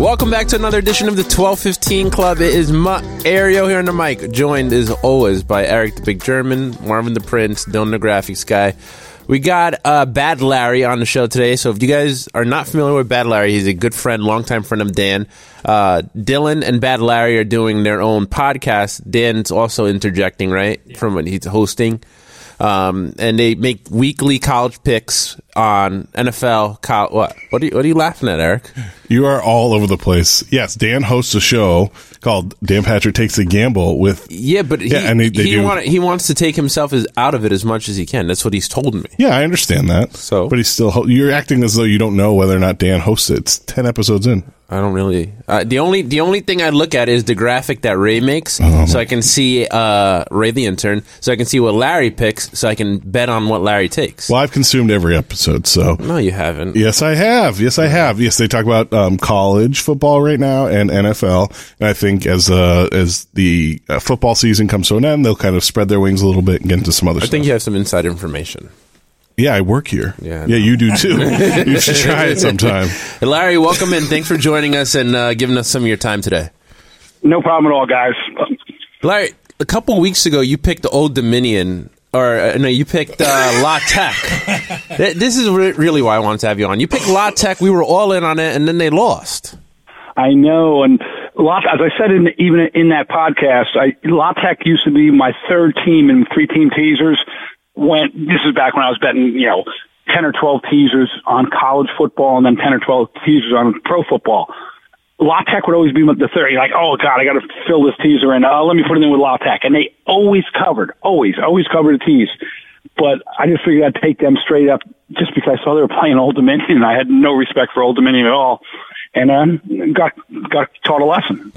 Welcome back to another edition of the 1215 Club. It is Mario here on the mic, joined as always by Eric the Big German, Marvin the Prince, Dylan the Graphics Guy. We got uh, Bad Larry on the show today. So if you guys are not familiar with Bad Larry, he's a good friend, longtime friend of Dan. Uh, Dylan and Bad Larry are doing their own podcast. Dan's also interjecting, right, from what he's hosting. Um, and they make weekly college picks on NFL. Co- what? What are you, what are you laughing at, Eric? You are all over the place. Yes, Dan hosts a show called Dan Patrick Takes a Gamble with. Yeah, but he, Yeah, and they- they he, do- want, he wants to take himself as, out of it as much as he can. That's what he's told me. Yeah, I understand that. So? but he's still you're acting as though you don't know whether or not Dan hosts it. It's ten episodes in. I don't really. Uh, the only the only thing I look at is the graphic that Ray makes, Oh. so I can see uh, Ray the intern, so I can see what Larry picks, so I can bet on what Larry takes. Well, I've consumed every episode, so No, you haven't. yes, I have. Yes, I have. Yes, they talk about um, college football right now and NFL, and I think as uh, as the uh, football season comes to an end, they'll kind of spread their wings a little bit and get into some other stuff. I stuff. think you have some inside information. Yeah, I work here. Yeah, yeah, know. you do too. you should try it sometime. Hey, Larry, welcome in. Thanks for joining us and uh, giving us some of your time today. No problem at all, guys. Larry, a couple weeks ago, you picked the Old Dominion, or uh, no, you picked uh, La Tech. This is re- really why I wanted to have you on. You picked La Tech. We were all in on it, and then they lost. I know, and lot, as I said in even in that podcast, I, La Tech used to be my third team in three team teasers. When this is back when I was betting, you know, ten or twelve teasers on college football, and then ten or twelve teasers on pro football. La Tech would always be the third. You're like, oh god, I got to fill this teaser in. Uh, let me put it in with La Tech, and they always covered, always, always covered the tease. But I just figured I'd take them straight up just because I saw they were playing Old Dominion, and I had no respect for Old Dominion at all, and um, got got taught a lesson.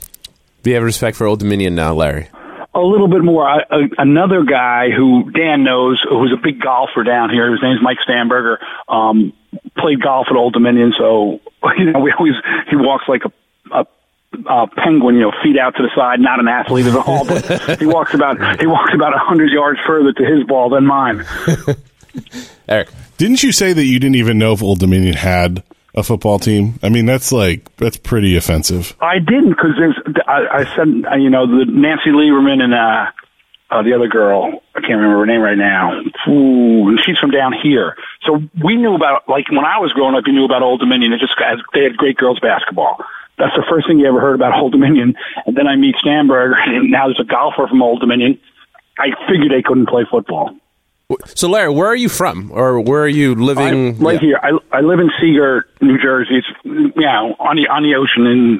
Do you have respect for Old Dominion now, Larry? A little bit more. I, a, another guy who Dan knows, who's a big golfer down here. His name's Mike Stamberger. Um, played golf at Old Dominion, so you know we always he walks like a, a uh, penguin, you know, feet out to the side, not an athlete at all, but he walks about he walks about a hundred yards further to his ball than mine. Eric. Didn't you say that you didn't even know if Old Dominion had a football team? I mean, that's like that's pretty offensive. I didn't because there's I, I said you know the Nancy Lieberman and uh, uh, the other girl I can't remember her name right now. Ooh, she's from down here, so we knew about like when I was growing up, you knew about Old Dominion. It just they had great girls basketball. That's the first thing you ever heard about Old Dominion. And then I meet Stamberger, and now there's a golfer from Old Dominion. I figured they couldn't play football. So, Larry, where are you from, or where are you living? I'm right here. I, I live in Sea Girt, New Jersey. It's you know on the on the ocean and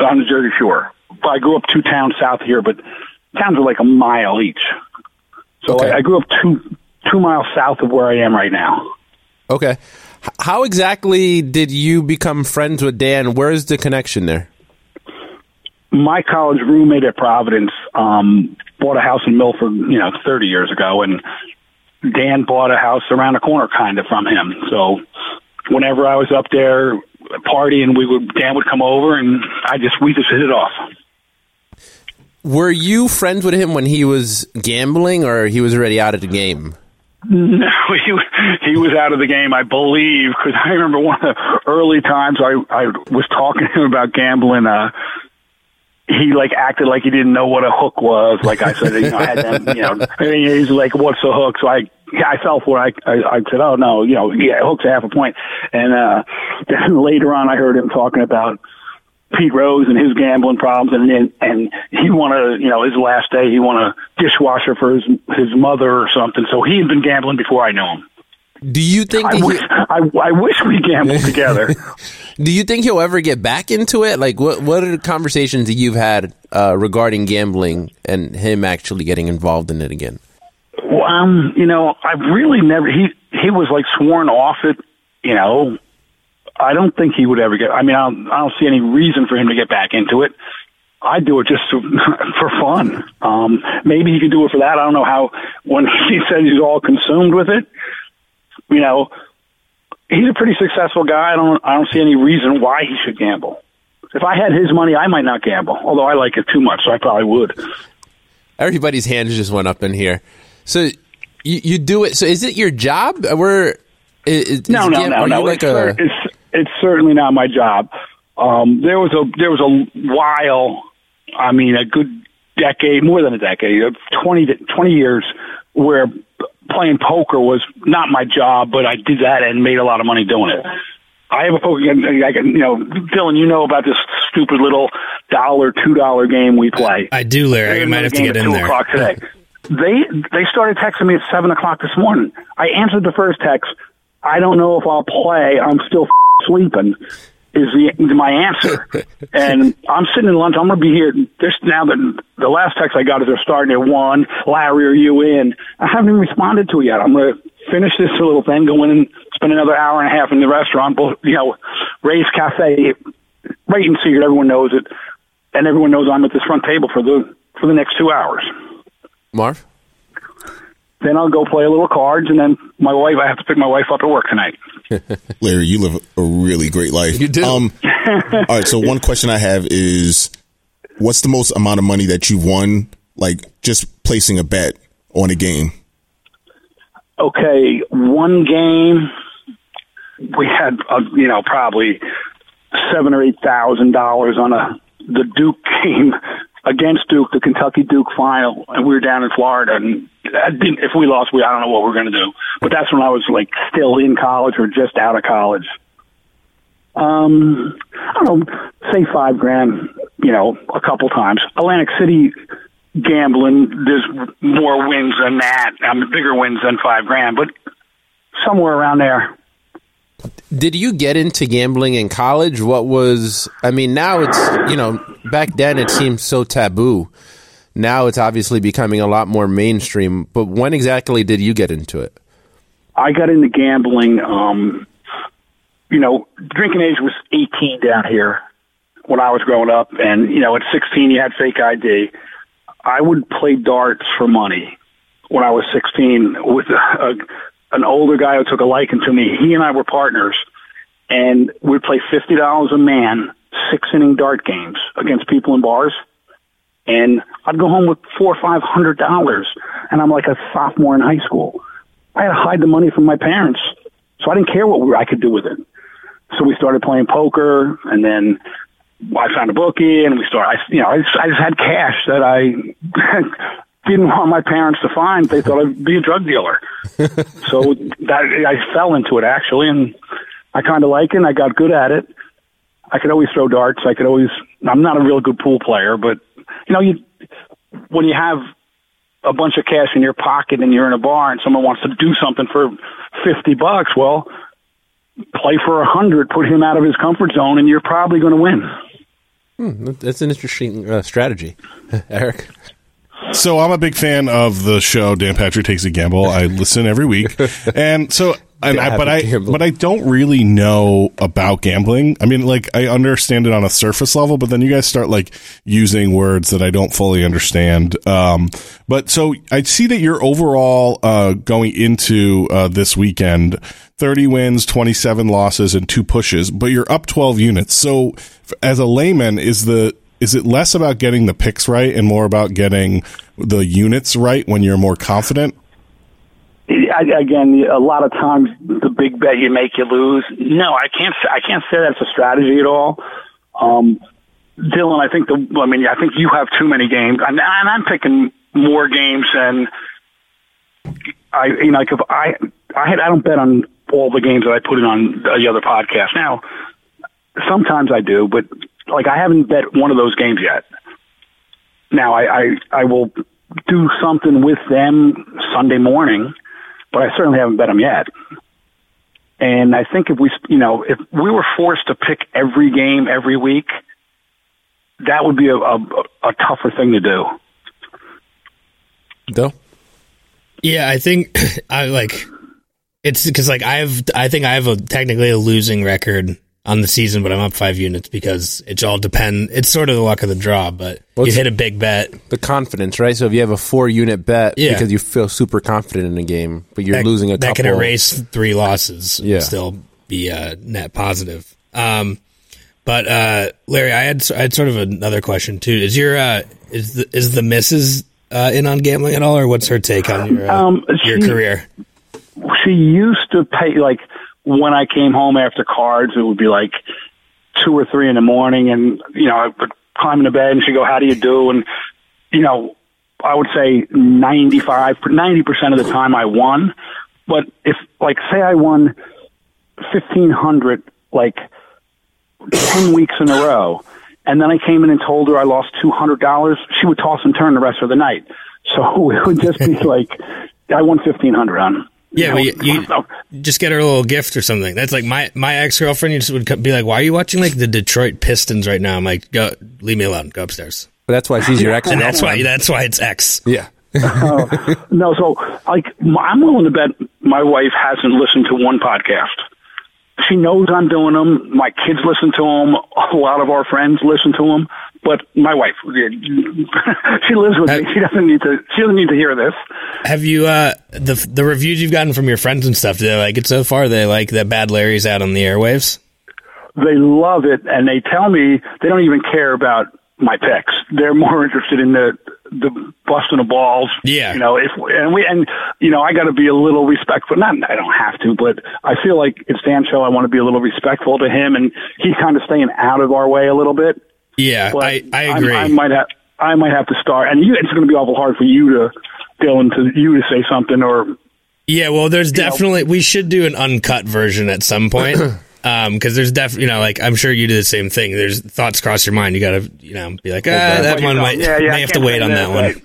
on the Jersey Shore. I grew up two towns south here, but towns are like a mile each. So Okay. I, I grew up two two miles south of where I am right now. Okay. How exactly did you become friends with Dan? Where's the connection there? My college roommate at Providence um, bought a house in Milford, you know, 30 years ago, and Dan bought a house around the corner, kind of from him. So whenever I was up there partying, we would Dan would come over, and I just we just hit it off. Were you friends with him when he was gambling, or he was already out of the game? No, he he was out of the game, I believe, because I remember one of the early times I I was talking to him about gambling. Uh, he like acted like he didn't know what a hook was. Like I said, you know, I had them, you know, and he's like, "What's a hook?" So I I fell for it. I, I I said, "Oh no, you know, yeah, hook's half a point." And uh, then later on, I heard him talking about Pete Rose and his gambling problems, and and, and he won a you know his last day he won a dishwasher for his his mother or something. So he had been gambling before I knew him. Do you think I wish I, I wish we gambled together. do you think he'll ever get back into it? Like, what what are the conversations that you've had uh, regarding gambling and him actually getting involved in it again? Well, um, you know, I've really never. He he was like sworn off it. You know, I don't think he would ever get. I mean, I don't, I don't see any reason for him to get back into it. I do it just to, for fun. Um, maybe he could do it for that. I don't know how. When he says he's all consumed with it, you know, he's a pretty successful guy. I don't. I don't see any reason why he should gamble. If I had his money, I might not gamble. Although I like it too much, so I probably would. Everybody's hands just went up in here. So you, you do it. So is it your job? We're is, no, no, gam- no, are no. Like it's, a, it's it's certainly not my job. Um, there was a there was a while. I mean, a good decade, more than a decade, uh, 20, 20 years, where playing poker was not my job, but I did that and made a lot of money doing it. I have a poker game. I can, you know, Dylan, you know about this stupid little dollar, two dollar game we play. I do, Larry. I might have to get in two there. o'clock today. They they started texting me at seven o'clock this morning. I answered the first text. I don't know if I'll play. I'm still f- sleeping. Is the my answer? and I'm sitting in lunch. I'm going to be here. This now that the last text I got is they're starting at one. Larry, are you in? I haven't even responded to it yet. I'm going to finish this little thing, go in and spend another hour and a half in the restaurant. Both, you know, Ray's Cafe, right in Sea Girt. Everyone knows it, and everyone knows I'm at this front table for the for the next two hours. Marv? Then I'll go play a little cards, and then my wife. I have to pick my wife up at work tonight. Larry, you live a really great life. You do. Um, all right. So one question I have is, what's the most amount of money that you've won, like just placing a bet on a game? Okay, one game we had, uh, you know, probably seven or eight thousand dollars on a the Duke game against Duke, the Kentucky Duke final, and we were down in Florida. And if we lost, we I don't know what we're going to do. But that's when I was like still in college or just out of college. Um, I don't know, say five grand, you know, a couple times. Atlantic City gambling, there's more wins than that. I mean, bigger wins than five grand, but somewhere around there. Did you get into gambling in college? What was I mean, now it's, you know, back then it seemed so taboo. Now it's obviously becoming a lot more mainstream, but when exactly did you get into it? I got into gambling. Um, you know, drinking age was 18 down here when I was growing up, and you know, at 16 you had fake ID. I would play darts for money when I was 16 with a, an older guy who took a liking to me. He and I were partners, and we'd play fifty dollars a man, six inning dart games against people in bars. And I'd go home with four or five hundred dollars, and I'm like a sophomore in high school. I had to hide the money from my parents, so I didn't care what I could do with it. So we started playing poker, and then I found a bookie, and we started. I, you know, I just, I just had cash that I didn't want my parents to find. They thought I'd be a drug dealer, so that I fell into it actually, and I kind of like it. and I got good at it. I could always throw darts. I could always. I'm not a real good pool player, but you know, you when you have a bunch of cash in your pocket and you're in a bar and someone wants to do something for fifty bucks, well, play for a hundred, put him out of his comfort zone, and you're probably going to win. Hmm, that's an interesting uh, strategy, Eric. So I'm a big fan of the show. Dan Patrick takes a gamble. I listen every week, and so and I, but I Gamble. but I don't really know about gambling. I mean, like I understand it on a surface level, but then you guys start like using words that I don't fully understand. Um, but so I see that you're overall uh, going into uh, this weekend. 30 wins, 27 losses, and two pushes, but you're up 12 units. So, as a layman, is the is it less about getting the picks right and more about getting the units right when you're more confident? I, again, a lot of times the big bet you make, you lose. No, I can't. I can't say that's a strategy at all. Um, Dylan, I think the. I mean, I think you have too many games, and, and I'm picking more games than I. You know, like if I, I had, I don't bet on all the games that I put in on the other podcast. Now, sometimes I do, but like I haven't bet one of those games yet. Now, I, I, I will do something with them Sunday morning but I certainly haven't bet them yet. And I think if we, you know, if we were forced to pick every game every week, that would be a, a, a tougher thing to do. Though Yeah, I think I like it's because like I've I think I have a technically a losing record on the season, but I'm up five units because it all depend. It's sort of the luck of the draw, but Well, you hit a big bet. The confidence, right? So if you have a four unit bet Yeah. because you feel super confident in a game, but you're that, losing a that couple. can erase three losses. Yeah. still be uh, net positive. Um, but uh, Larry, I had I had sort of another question too. Is your uh, is the is the missus uh, in on gambling at all, or what's her take on your uh, Um, your she- career? she used to pay like when I came home after cards, it would be like two or three in the morning, and you know I would climb into bed and she'd go, "How do you do?" And you know, I would say 95, 90 percent of the time I won, but if like say I won fifteen hundred like ten weeks in a row. And then I came in and told her I lost two hundred dollars. She would toss and turn the rest of the night. So it would just be like I won fifteen hundred on. Yeah, well, you, you just get her a little gift or something. That's like my my ex girlfriend. You just would be like, "Why are you watching like the Detroit Pistons right now?" I'm like, "Go, leave me alone. Go upstairs." But that's why she's your ex. And that's why that's why it's ex. Yeah. Uh, no, so like m- I'm willing to bet my wife hasn't listened to one podcast. She knows I'm doing them. My kids listen to them. A lot of our friends listen to them. But my wife, she lives with me. She doesn't need to. She doesn't need to hear this. Have you uh the the reviews you've gotten from your friends and stuff? Do they like it so far? They like that Bad Larry's out on the airwaves. They love it, and they tell me they don't even care about my picks. They're more interested in the the busting of balls. Yeah. you know, if and we and you know, I got to be a little respectful. Not, I don't have to, but I feel like it's Dan's show. I want to be a little respectful to him, and he's kind of staying out of our way a little bit. Yeah, But I I agree. I, might have I might have to start, and you, it's going to be awful hard for you to Dylan to you to say something or Yeah, well, there's definitely we should do an uncut version at some point. Um, because there's definitely, you know, like I'm sure you do the same thing. There's thoughts cross your mind. You got to, you know, be like, ah, that one might Yeah, yeah, I may have to wait on that one. right.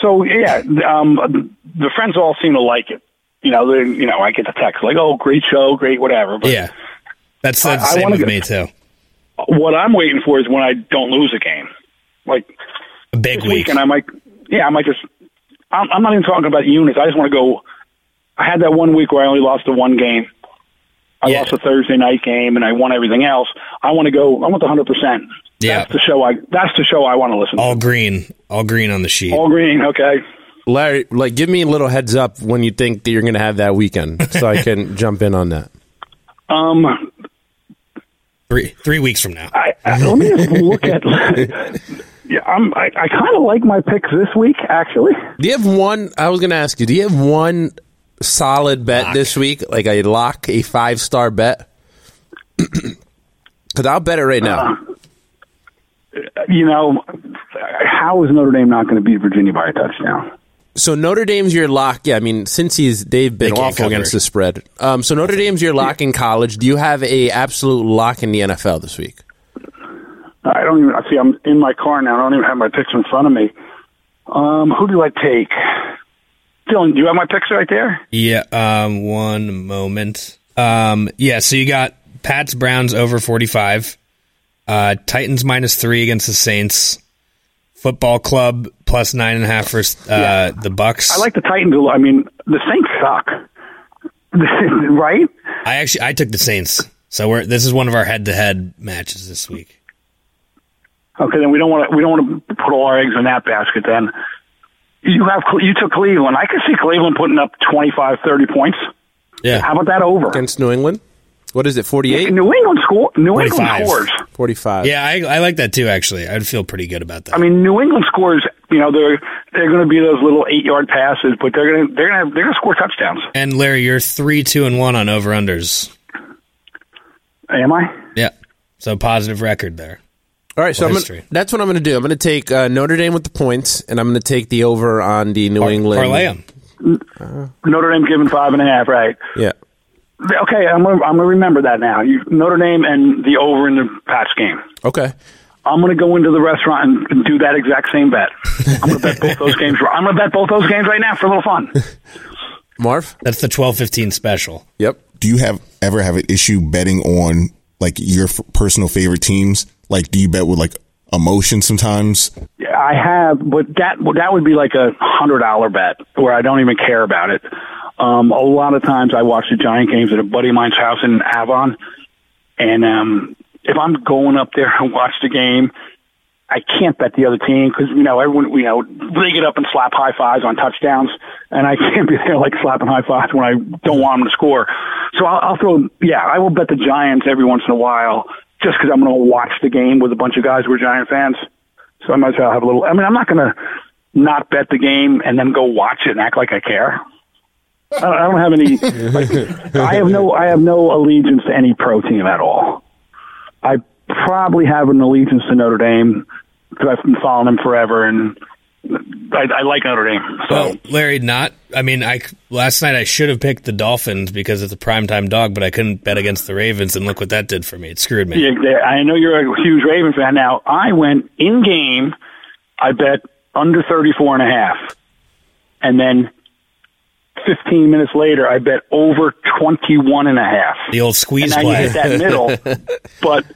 So yeah, um, the friends all seem to like it. You know, they, you know, I get the text like, "Oh, great show, great whatever." But Yeah, that's that's the I- I same wanna with get- me too. What I'm waiting for is when I don't lose a game. Like A big this week. weekend, I might, yeah, I might just. I'm, I'm not even talking about units. I just want to go. I had that one week where I only lost the one game. I Yeah. lost a Thursday night game and I won everything else. I want to go. I want the hundred percent. Yeah. that's the show. I that's the show I want to listen to. all to. green, all green on the sheet. All green. Okay. Larry, like, give me a little heads up when you think that you're going to have that weekend, so I can jump in on that. Um, Three three weeks from now. I, I, let me just look at. yeah, I'm. I, I kind of like my picks this week, actually. Do you have one? I was going to ask you. Do you have one solid bet Lock. this week, like a lock, a five star bet? Because I'll bet it right now. Uh, you know, how is Notre Dame not going to beat Virginia by a touchdown? So Notre Dame's your lock. Yeah, I mean, since he's they've been They awful cover. against the spread. Um, so Notre Dame's your lock in college. Do you have a absolute lock in the NFL this week? I don't even I see. I'm in my car now. I don't even have my picks in front of me. Um, who do I take? Dylan, do you have my picks right there? Yeah. Um. One moment. Um. Yeah. So you got Pats Browns over forty five. Uh. Titans minus three against the Saints. Football Club plus nine and a half for uh, the Bucs. I like the Titans. a lot. I mean, the Saints suck, right? I actually I took the Saints. So we're this is one of our head to head matches this week. Okay, then we don't want to. We don't want to put all our eggs in that basket. Then you have you took Cleveland. I could see Cleveland putting up 25, 30 points. Yeah. How about that over? Against New England? What is it, 48? New England score. New 45. England scores. 45. Yeah, I, I like that too. Actually, I'd feel pretty good about that. I mean, New England scores. You know, they're they're going to be those little eight yard passes, but they're going to they're going to they're going to score touchdowns. and Larry, you're three, two, and one on over unders. Am I? Yeah, so positive record there. All right, so I'm gonna, that's what I'm going to do. I'm going to take uh, Notre Dame with the points, and I'm going to take the over on the New England. Parlay 'em. Notre Dame given five and a half, right? Yeah. Okay, I'm gonna, I'm gonna remember that now. You, Notre Dame and the over in the Pats game. Okay. I'm gonna go into the restaurant and, and do that exact same bet. I'm gonna bet both those games. I'm gonna bet both those games right now for a little fun. Marv? That's the twelve fifteen special. Yep. Do you have ever have an issue betting on like your f- personal favorite teams? Like, do you bet with like emotion sometimes? Yeah, I have, but that that would be like a hundred dollar bet where I don't even care about it. Um, a lot of times I watch the Giant games at a buddy of mine's house in Avon, And um, if I'm going up there and watch the game, I can't bet the other team because you know everyone you know they get up and slap high fives on touchdowns, and I can't be there like slapping high fives when I don't want them to score. So I'll, I'll throw yeah, I will bet the Giants every once in a while just because I'm going to watch the game with a bunch of guys who are Giant fans. So I might as well have a little. I mean, I'm not going to not bet the game and then go watch it and act like I care. I don't, have any. Like, I have no. I have no allegiance to any pro team at all. I probably have an allegiance to Notre Dame because I've been following them forever, and I, I like Notre Dame. So Well, Larry, not. I mean, I last night I should have picked the Dolphins because it's a primetime dog, but I couldn't bet against the Ravens, and look what that did for me. It screwed me. yeah, I know you're a huge Raven fan. Now I went in game. I bet under 34 and a half, and then 15 minutes later, I bet over 21 and a half. The old squeeze and now play. you hit that middle. but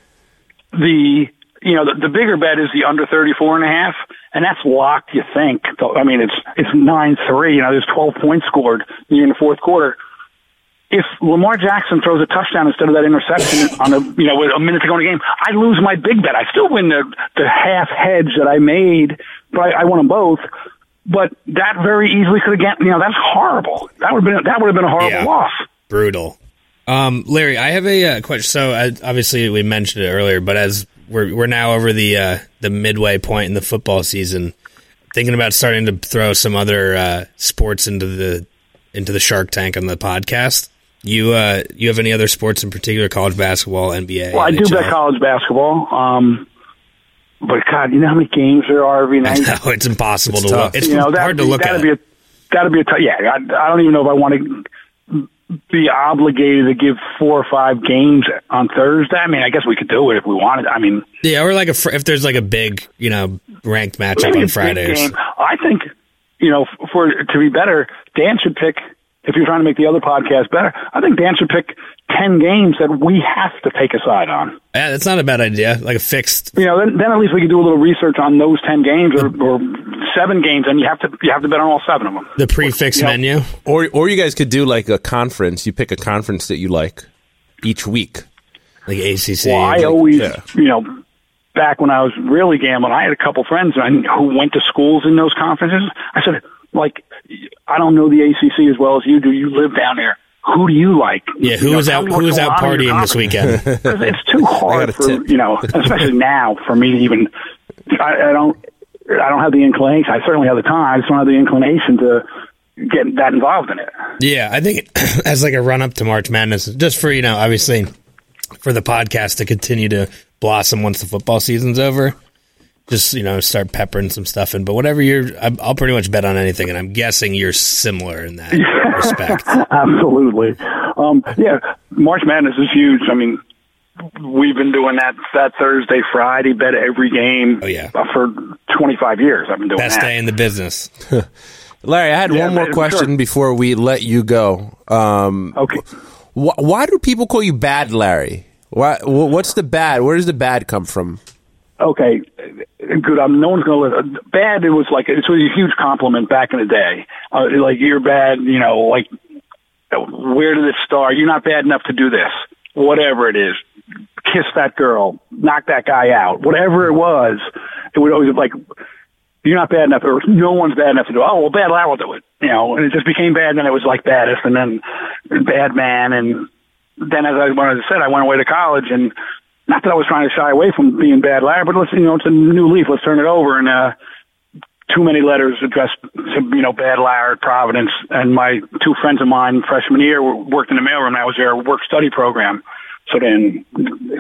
the you know the, the bigger bet is the under 34 and a half, and that's locked. You think? So, I mean, it's it's nine three. You know, there's 12 points scored in the fourth quarter. If Lamar Jackson throws a touchdown instead of that interception on a you know with a minute to go in the game, I lose my big bet. I still win the the half hedge that I made, but I, I won them both. But that very easily could have gotten, you know that's horrible. That would have been that would have been a horrible Yeah. loss. brutal. Um, Larry, I have a uh, question. So uh, obviously we mentioned it earlier, but as we're we're now over the uh, the midway point in the football season, thinking about starting to throw some other uh, sports into the into the Shark Tank on the podcast. You uh, you have any other sports in particular? College basketball, NBA. Well, I do NHL? bet college basketball. Um, but God, you know how many games there are every night. No, it's impossible It's to tough. look. It's you know, that'd hard to look that'd at. Be a, that'd be a t- yeah. I, I don't even know if I want to be obligated to give four or five games on Thursday. I mean, I guess we could do it if we wanted. I mean, yeah, or like a fr- if there's like a big you know ranked matchup on big Friday. or game. something. I think you know for to be better, Dan should pick. If you're trying to make the other podcast better, I think Dan should pick ten games that we have to take a side on. Yeah, that's not a bad idea. Like a fixed. you know, then, then at least we can do a little research on those ten games or, or seven games, and you have to you have to bet on all seven of them. The prefix You know, menu. Or or you guys could do like a conference. You pick a conference that you like each week. like ACC. Well, I like- always, yeah. you know, back when I was really gambling, I had a couple friends I who went to schools in those conferences. I said, like, I don't know the ACC as well as you do. You live down there. Who do you like? yeah, who You know, was out? me Who was out going on in your partying this weekend? because it's too hard for tip. you know, especially now for me to even. I, I don't. I don't have the inclination. I certainly have the time. I just don't have the inclination to get that involved in it. yeah, I think as like a run up to March Madness, just for you know, obviously for the podcast to continue to blossom once the football season's over. Just you know, start peppering some stuff in. But whatever you're, I'm- I'll pretty much bet on anything, and I'm guessing you're similar in that respect. Absolutely. Um, yeah, March Madness is huge. I mean, we've been doing that that Thursday, Friday bet every game. Oh, yeah. uh, for 25 years. I've been doing Best that. day in the business. Larry, I had Yeah, one more question sure. before we let you go. Um, Okay. wh- why do people call you Bad Larry? Why? wh- What's the bad? Where does the bad come from? Okay, good. I'm no one's to live. Bad. It was like it was a huge compliment back in the day. Uh, like you're bad. You know, like where did it start? You're not bad enough to do this. Whatever it is, kiss that girl, knock that guy out. Whatever it was, it would always like you're not bad enough, or no one's bad enough to do. it. Oh well, bad Larry will do it. You know, and it just became bad. And then it was like baddest, and then bad man, and then as I, when I said, I went away to college and not that I was trying to shy away from being bad Larry, but let's, you know, it's a new leaf. Let's turn it over. And, uh, too many letters addressed to, you know, bad Larry at Providence. And my two friends of mine, freshman year, were- worked in the mailroom. I was their work study program. So then,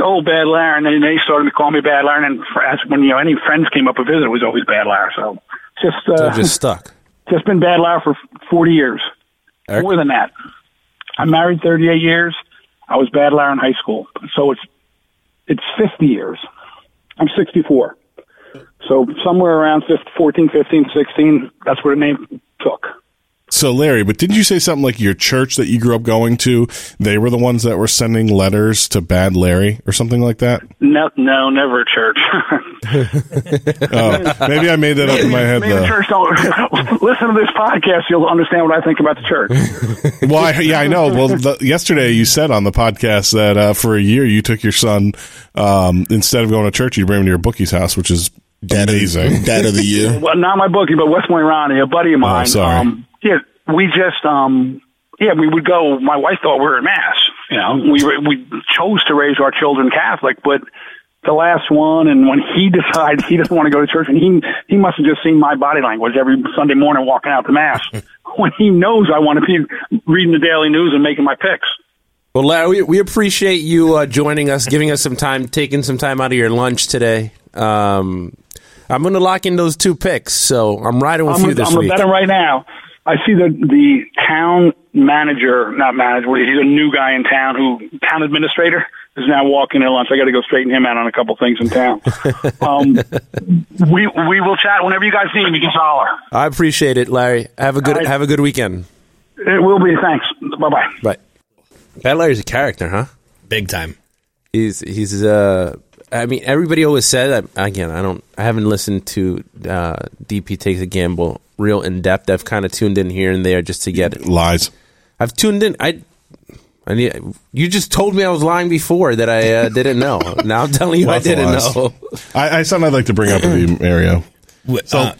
oh, bad Larry. And then they started to call me bad Larry. And then as when, you know, any friends came up to visit, it was always bad Larry. So just, uh, it just stuck. just been bad Larry for 40 years. Eric? More than that. I'm married 38 years. I was bad Larry in high school. So it's it's 50 years. I'm 64. So somewhere around 15, 14, 15, 16, that's where the name took. So Larry, but didn't you say something like your church that you grew up going to? They were the ones that were sending letters to Bad Larry or something like that. No, no, never a church. Oh, maybe I made that up in my head Maybe the though. church don't listen to this podcast. You'll understand what I think about the church. Well, I, yeah, I know. Well, the, yesterday you said on the podcast that uh, for a year you took your son um, instead of going to church, you bring him to your bookie's house, which is Dad amazing. Of, dad of the year. well, not my bookie, but West Point Ronnie, a buddy of mine. Oh, sorry. Um, yeah, we just, um, yeah, we would go. My wife thought we were at mass. You know, we were- we chose to raise our children Catholic, but the last one, and when he decides he doesn't want to go to church, and he he must have just seen my body language every Sunday morning walking out to mass. when he knows I want to be reading the daily news and making my picks. Well, Larry, we, we appreciate you uh, joining us, giving us some time, taking some time out of your lunch today. Um, I'm going to lock in those two picks, so I'm riding with I'm, you a, this I'm week. betting right now. I see the the town manager, not manager, he's a new guy in town who town administrator is now walking in lunch. I got to go straighten him out on a couple things in town. um, we we will chat whenever you guys need me. You can holler. I appreciate it, Larry. Have a good All right. have a good weekend. It will be. Thanks. Bye bye. Bye. Bad Larry's a character, huh? Big time. He's he's uh I mean everybody always said again I don't I haven't listened to uh, DP takes a gamble real in depth I've kind of tuned in here and there just to get it Lies. I've tuned in I I need, you just told me I was lying before that I uh, didn't know now I'm telling you I didn't lies. know I, I something I'd like to bring up with you, Mario. So uh,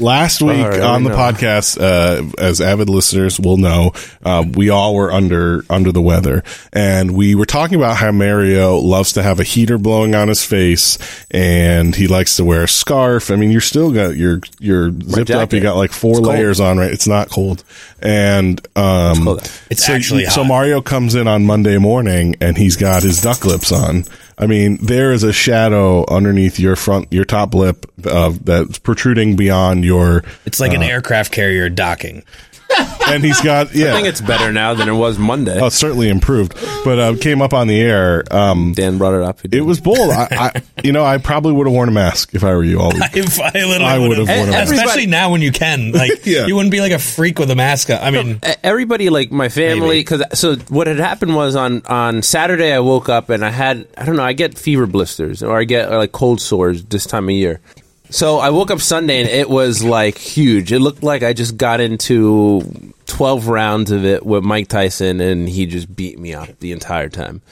last week right, on the know. podcast, uh, as avid listeners will know, um, we all were under under the weather, and we were talking about how Mario loves to have a heater blowing on his face, and he likes to wear a scarf. I mean, you're still got your your zipped up. You got like four It's cold. layers on, right? It's not cold, and um, cold. It's so, actually so. Mario comes in on Monday morning, and he's got his duck lips on. I mean, there is a shadow underneath your front, your top lip, uh, that's protruding beyond your. it's like an aircraft carrier docking. And he's got, yeah. I think it's better now than it was Monday oh, certainly improved, but uh, came up on the air. Um, Dan brought it up it was bold. I, I, you know, I probably would have worn a mask if I were you all week. If I, literally I would have worn a mask. especially now when you can. Like, Yeah. you wouldn't be like a freak with a mask. I mean, everybody like my family because so what had happened was on on saturday i woke up and i had i don't know i get fever blisters or i get uh, like cold sores this time of year so i woke up sunday and it was like huge. It looked like i just got into 12 rounds of it with mike tyson and he just beat me up the entire time.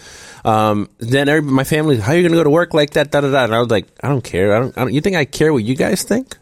Um, then my family how are you gonna go to work like that? Da, da, da. and i was like i don't care. I don't, I don't you think i care what you guys think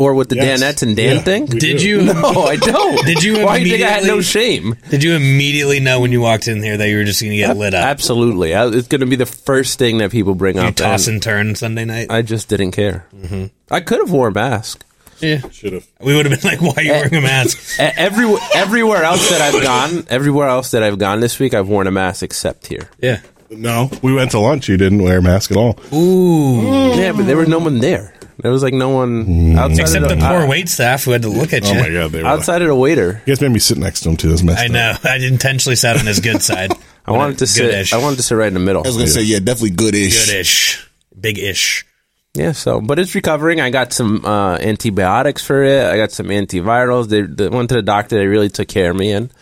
or what the Yes. danettes and dan Yeah, think we did do. you? no, I don't. Did you Why do you think I had no shame? Did you immediately know when you walked in here that you were just going to get lit up? Absolutely. I, it's going to be the first thing that people bring You up. toss and and turn Sunday night. I just didn't care. Mm-hmm. I could have worn a mask. yeah, Should have. we would have been like, "Why are you eh, wearing a mask?" E- eh, Every, everywhere else that I've gone, everywhere else that I've gone this week, I've worn a mask except here. yeah. No, we went to lunch. You didn't wear a mask at all. Ooh. Yeah, but there was no one there. There was like no one outside Except of the the, poor wait staff who had to look at you. Oh you. my god, they were. outside of the waiter. You guys made me sit next to him too. This messed I up. know. I intentionally sat on his good side. I wanted to sit. Good-ish. I wanted to sit right in the middle. I was gonna say, yeah, definitely good-ish. Good-ish. Big-ish. Yeah, so but it's recovering. I got some uh, antibiotics for it. I got some antivirals. They, they went to the doctor. They really took care of me, and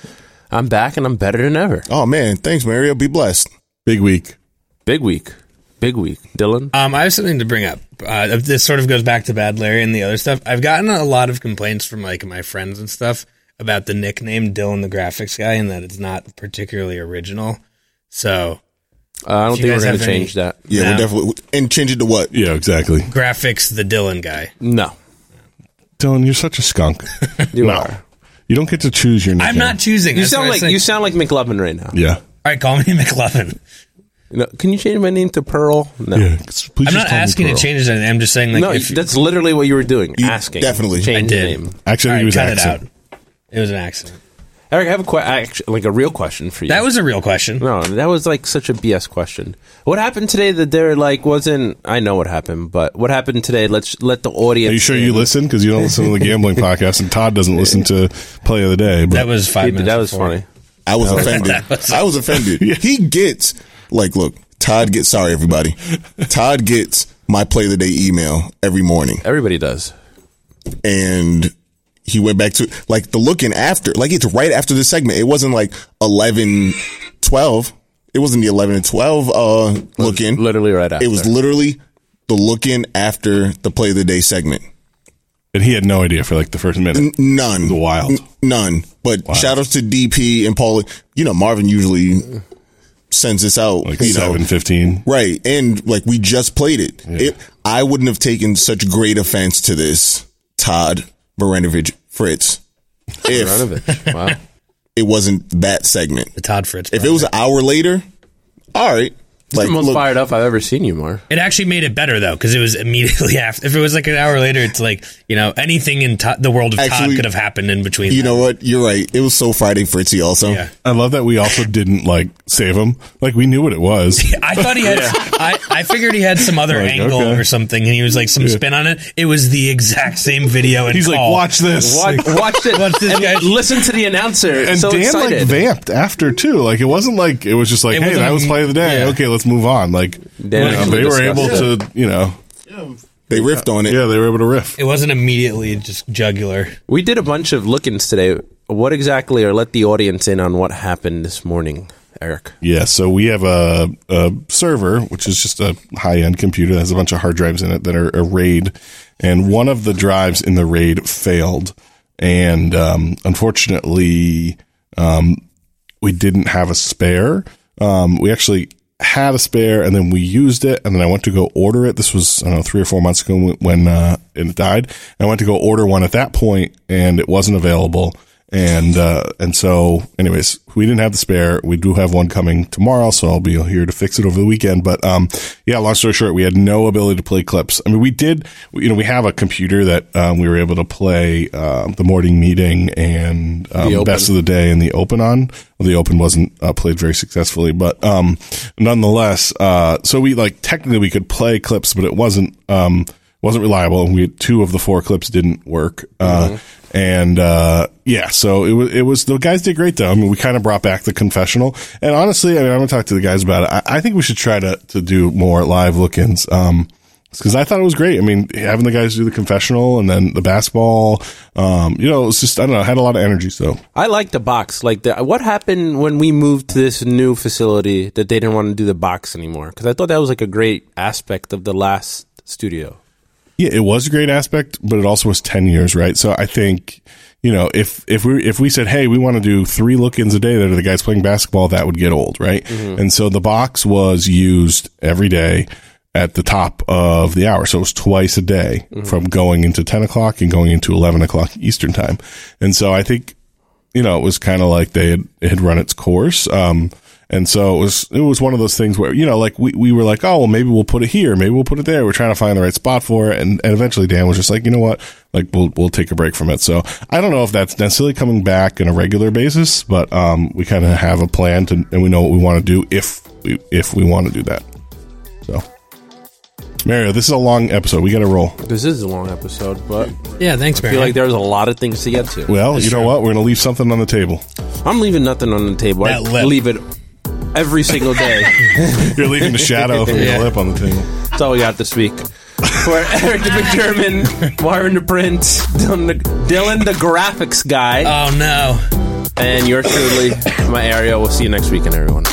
I'm back and I'm better than ever. Oh man, thanks, Mario. Be blessed. Big week. Big week, big week, Dylan. Um, I have something to bring up. Uh, this sort of goes back to Bad Larry and the other stuff. I've gotten a lot of complaints from like my friends and stuff about the nickname Dylan the graphics guy and that it's not particularly original. So Uh, I don't think we're going have to any- change that. Yeah, No. we're definitely and change it to what? Yeah, exactly. graphics the Dylan guy. No, Dylan, you're such a skunk. you no, are. you don't get to choose your nickname. I'm not choosing. You That's sound like you sound like McLovin right now. Yeah. All right, call me McLovin. You know, can you change my name to Pearl? No, Yeah. Please I'm just not call me asking to Pearl. change anything. I'm just saying like no, if you- that's literally what you were doing. You- asking, definitely. change I did. name. Actually, All he was cut it out. It was an accident. Eric, I have a que- actually, like a real question for you. That was a real question. no, that was like such a BS question. What happened today that there like wasn't? I know what happened, but what happened today? Let's let the audience. Are you sure you listen? Because you don't listen to the gambling podcast, and Todd doesn't listen to Play of the Day. But That was five He- minutes. that was before. funny. I was offended. I was offended. He gets like, look, Todd gets. Sorry, everybody. Todd gets my play of the day email every morning, Everybody does. and he went back to like the looking after, like it's right after the segment. It wasn't like 11, 12. It wasn't the 11 and 12, uh, looking. literally right after. It was literally the looking after the play of the day segment. And he had no idea for like the first minute. None. The wild. N- none. But shout outs to DP and Paul. You know, Marvin usually sends this out. Like you know, seven fifteen. Right. And like we just played it. it. I wouldn't have taken such great offense to this, Todd Baranovich Fritz, if Wow. it wasn't that segment. The Todd Fritz. If it was an hour later, all right. It's the most fired up I've ever seen you, Mar. It actually made it better though, because it was immediately after. If it was like an hour later, it's like you know anything in Todd, the world of Todd could have happened in between. You that. know what? You're right. It was so Friday Fritzy also. Yeah. I love that we also didn't like save him. Like we knew what it was. I thought he had. I, I figured he had some other Like, angle okay. or something, and he was like some spin on it. It was the exact same video. And He's like, watch this. Watch, watch it. Watch this guy. Listen to the announcer. And so Dan excited. like vamped after too. Like it wasn't like it was just like, It hey, that was a- play of the day. yeah. Okay, let's move on. Like Dan you know, actually they were able discussed to, you know, They riffed on it. yeah, they were able to riff. It wasn't immediately just jugular. We did a bunch of look-ins today. What exactly, or let the audience in on what happened this morning, Eric? Yeah, so we have a, a server, which is just a high end computer that has a bunch of hard drives in it that are a RAID, and one of the drives in the RAID failed, and um, unfortunately, um, we didn't have a spare. Um, we actually had a spare, and then we used it, and then I went to go order it. This was I don't know three or four months ago when, uh, it died. And I went to go order one at that point, and it wasn't available. And uh, and so, anyways, we didn't have the spare. We do have one coming tomorrow, so I'll be here to fix it over the weekend. But um, yeah, long story short, we had no ability to play clips. I mean, we did. You know, we have a computer that um, we were able to play um, the morning meeting and um, The best of the day and the open on. Well, the open wasn't uh, played very successfully, but um, nonetheless, uh, so we like technically we could play clips, but it wasn't um, wasn't reliable, and we had two of the four clips didn't work. Uh, and uh, yeah, so it was it was the guys did great though. I mean, we kind of brought back the confessional, and honestly, I mean, I'm gonna talk to the guys about it. I, I think we should try to to do more live look-ins. Um, because I thought it was great. I mean, having the guys do the confessional and then the basketball, um, you know, it was just I don't know, had a lot of energy. So I like the box. Like, the, what happened when we moved to this new facility that they didn't want to do the box anymore? Because I thought that was like a great aspect of the last studio. Yeah, it was a great aspect, but it also was ten years, right? So I think you know if if we if we said, hey, we want to do three look-ins a day that are the guys playing basketball, that would get old, right? And so the box was used every day at the top of the hour, so it was twice a day from going into ten o'clock and going into eleven o'clock Eastern time. And so I think you know it was kind of like they had it had run its course. Um, and so it was it was one of those things where you know like we, we were like oh well maybe we'll put it here. Maybe we'll put it there. We're trying to find the right spot for it. And, and eventually Dan was just like you know what? Like we'll we'll take a break from it. So I don't know if that's necessarily coming back on a regular basis but um we kind of have a plan to and we know what we want to do if we if we want to do that. So Mario this is a long episode. We got to roll. This is a long episode, but Yeah, thanks, I feel like there's a lot of things to get to. well you know what? We're gonna leave something on the table. I'm leaving nothing on the table. I lip. leave it every single day. you're leaving the shadow from Yeah. your lip on the table That's all we got this week. For Eric the Big German, Marvin the Prince, Dylan the, Dylan the graphics guy, oh no. and yours truly, Mario. We'll see you next weekend, everyone.